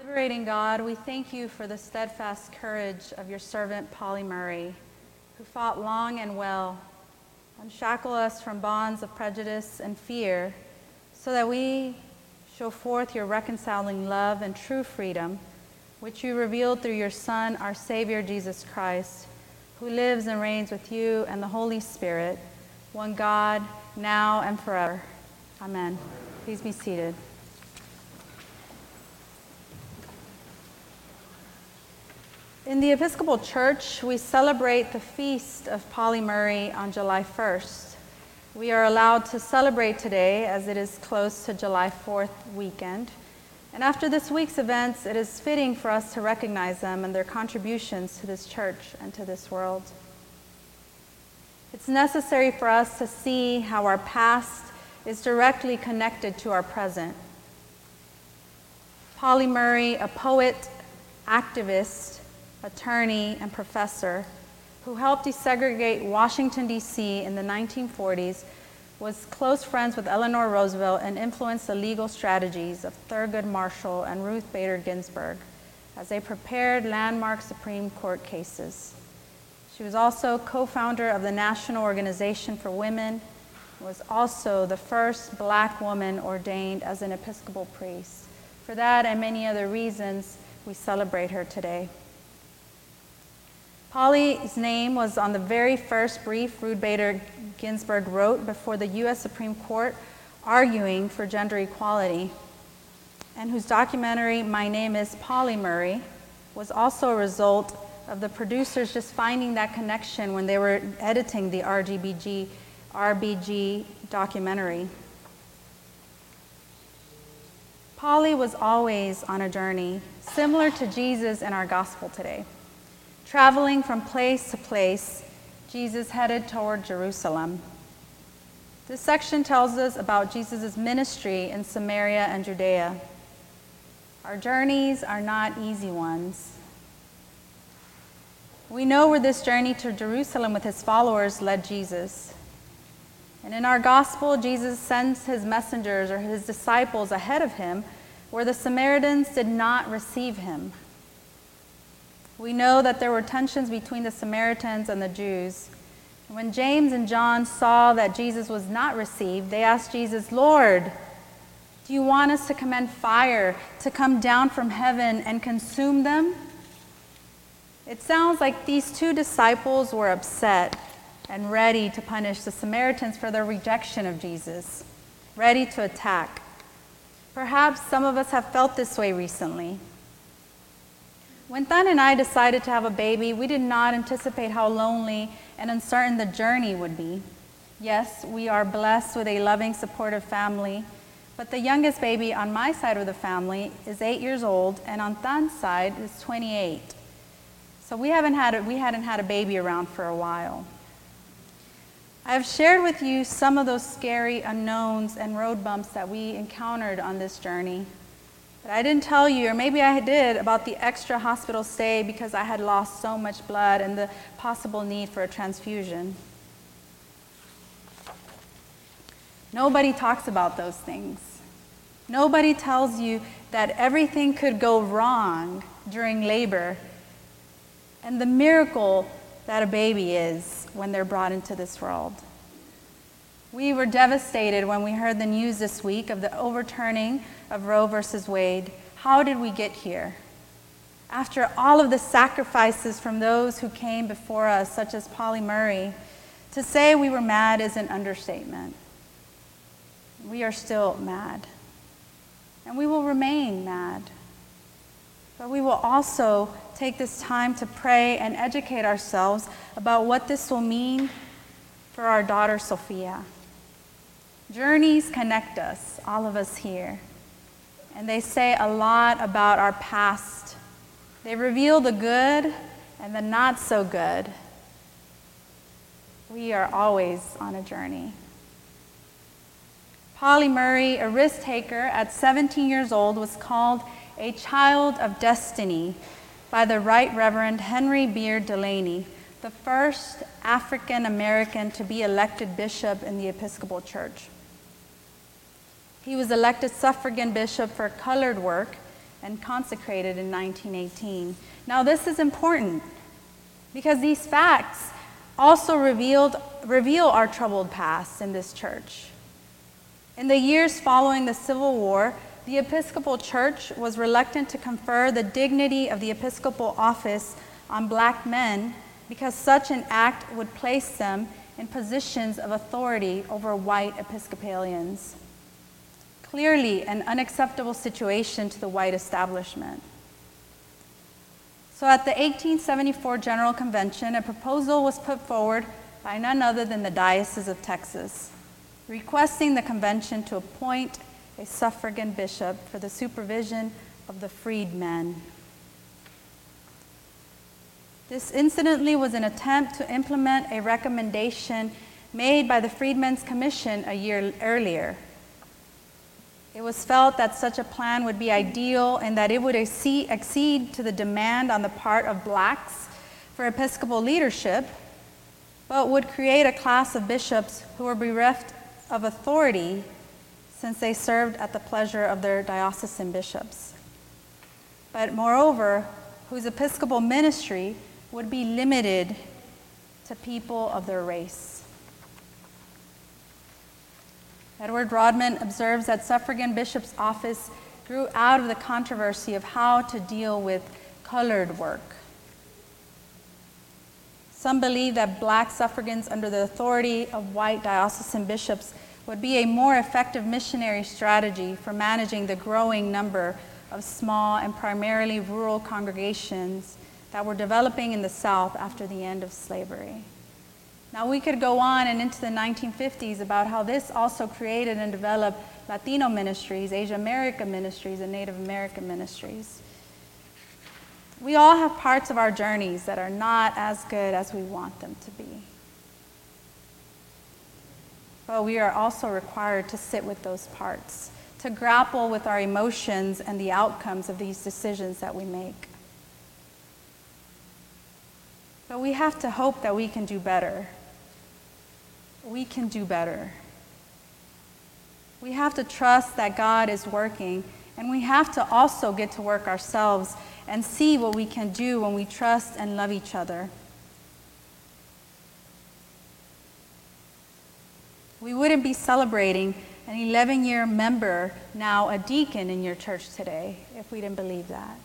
Liberating God, we thank you for the steadfast courage of your servant Pauli Murray, who fought long and well. Unshackle us from bonds of prejudice and fear, so that we show forth your reconciling love and true freedom, which you revealed through your Son, our Savior Jesus Christ, who lives and reigns with you and the Holy Spirit, one God, now and forever. Amen. Please be seated. In the Episcopal Church, we celebrate the feast of Pauli Murray on July 1st. We are allowed to celebrate today as it is close to July 4th weekend. And after this week's events, it is fitting for us to recognize them and their contributions to this church and to this world. It's necessary for us to see how our past is directly connected to our present. Pauli Murray, a poet, activist, attorney, and professor who helped desegregate Washington, D.C. in the 1940s, was close friends with Eleanor Roosevelt and influenced the legal strategies of Thurgood Marshall and Ruth Bader Ginsburg as they prepared landmark Supreme Court cases. She was also co founder of the National Organization for Women, was also the first black woman ordained as an Episcopal priest. For that and many other reasons, we celebrate her today. Pauli's name was on the very first brief Ruth Bader Ginsburg wrote before the U.S. Supreme Court arguing for gender equality, and whose documentary, My Name is Pauli Murray, was also a result of the producers just finding that connection when they were editing the RGBG, RBG documentary. Pauli was always on a journey, similar to Jesus in our gospel today. Traveling from place to place, Jesus headed toward Jerusalem. This section tells us about Jesus' ministry in Samaria and Judea. Our journeys are not easy ones. We know where this journey to Jerusalem with his followers led Jesus. And in our gospel, Jesus sends his messengers or his disciples ahead of him where the Samaritans did not receive him. We know that there were tensions between the Samaritans and the Jews. When James and John saw that Jesus was not received, they asked Jesus, Lord, do you want us to command fire to come down from heaven and consume them? It sounds like these two disciples were upset and ready to punish the Samaritans for their rejection of Jesus, ready to attack. Perhaps some of us have felt this way recently. When Thun and I decided to have a baby, we did not anticipate how lonely and uncertain the journey would be. Yes, we are blessed with a loving, supportive family, but the youngest baby on my side of the family is eight years old, and on Thun's side is 28. So we haven't had a, we hadn't had a baby around for a while. I have shared with you some of those scary unknowns and road bumps that we encountered on this journey. I didn't tell you, or maybe I did, about the extra hospital stay because I had lost so much blood and the possible need for a transfusion. Nobody talks about those things. Nobody tells you that everything could go wrong during labor and the miracle that a baby is when they're brought into this world. We were devastated when we heard the news this week of the overturning of Roe versus Wade. How did we get here? After all of the sacrifices from those who came before us, such as Pauli Murray, to say we were mad is an understatement. We are still mad. And we will remain mad. But we will also take this time to pray and educate ourselves about what this will mean for our daughter Sophia. Journeys connect us, all of us here. And they say a lot about our past. They reveal the good and the not so good. We are always on a journey. Pauli Murray, a risk taker at 17 years old, was called a child of destiny by the Right Reverend Henry Beard Delany, the first African American to be elected bishop in the Episcopal Church. He was elected suffragan bishop for colored work and consecrated in 1918. Now, this is important because these facts also revealed, reveal our troubled past in this church. In the years following the Civil War, the Episcopal Church was reluctant to confer the dignity of the episcopal office on black men because such an act would place them in positions of authority over white Episcopalians. Clearly, an unacceptable situation to the white establishment. So, at the 1874 General Convention, a proposal was put forward by none other than the Diocese of Texas, requesting the convention to appoint a suffragan bishop for the supervision of the freedmen. This incidentally was an attempt to implement a recommendation made by the Freedmen's Commission a year earlier. It was felt that such a plan would be ideal and that it would accede to the demand on the part of blacks for Episcopal leadership, but would create a class of bishops who were bereft of authority since they served at the pleasure of their diocesan bishops. But moreover, whose episcopal ministry would be limited to people of their race. Edward Rodman observes that suffragan bishop's office grew out of the controversy of how to deal with colored work. Some believe that black suffragans under the authority of white diocesan bishops would be a more effective missionary strategy for managing the growing number of small and primarily rural congregations that were developing in the South after the end of slavery. Now, we could go on and into the 1950s about how this also created and developed Latino ministries, Asia American ministries, and Native American ministries. We all have parts of our journeys that are not as good as we want them to be. But we are also required to sit with those parts, to grapple with our emotions and the outcomes of these decisions that we make. But we have to hope that we can do better. We can do better. We have to trust that God is working, and we have to also get to work ourselves and see what we can do when we trust and love each other. We wouldn't be celebrating an 11 year member, now a deacon in your church today, if we didn't believe that.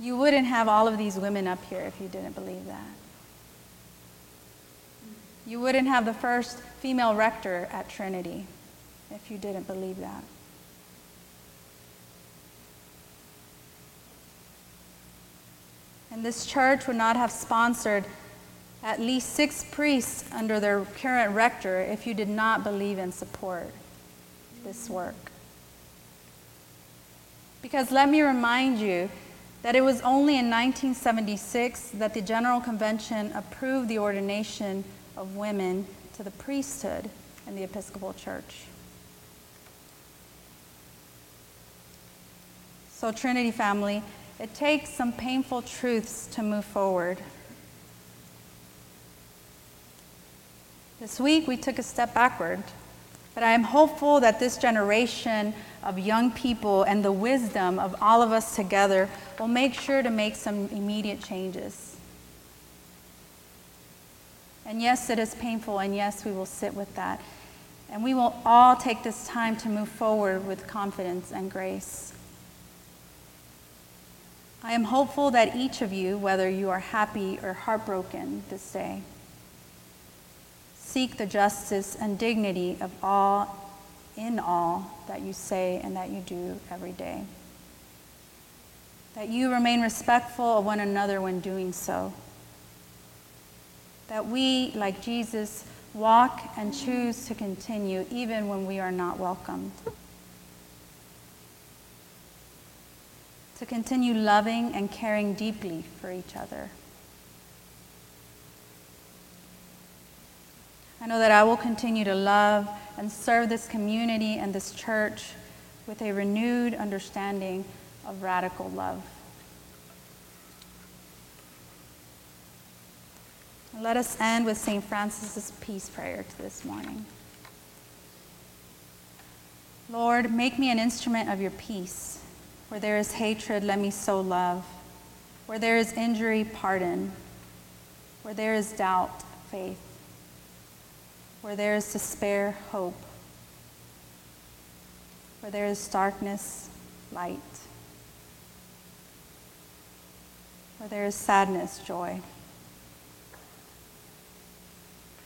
You wouldn't have all of these women up here if you didn't believe that. You wouldn't have the first female rector at Trinity if you didn't believe that. And this church would not have sponsored at least six priests under their current rector if you did not believe and support this work. Because let me remind you that it was only in 1976 that the General Convention approved the ordination of women to the priesthood in the Episcopal Church. So, Trinity family, it takes some painful truths to move forward. This week we took a step backward, but I am hopeful that this generation of young people and the wisdom of all of us together will make sure to make some immediate changes. And yes, it is painful, and yes, we will sit with that. And we will all take this time to move forward with confidence and grace. I am hopeful that each of you, whether you are happy or heartbroken this day, seek the justice and dignity of all in all that you say and that you do every day. That you remain respectful of one another when doing so. That we, like Jesus, walk and choose to continue even when we are not welcomed. To continue loving and caring deeply for each other. I know that I will continue to love and serve this community and this church with a renewed understanding of radical love. Let us end with St. Francis's peace prayer to this morning. Lord, make me an instrument of your peace. Where there is hatred, let me sow love. Where there is injury, pardon. Where there is doubt, faith. Where there is despair, hope. Where there is darkness, light. Where there is sadness, joy.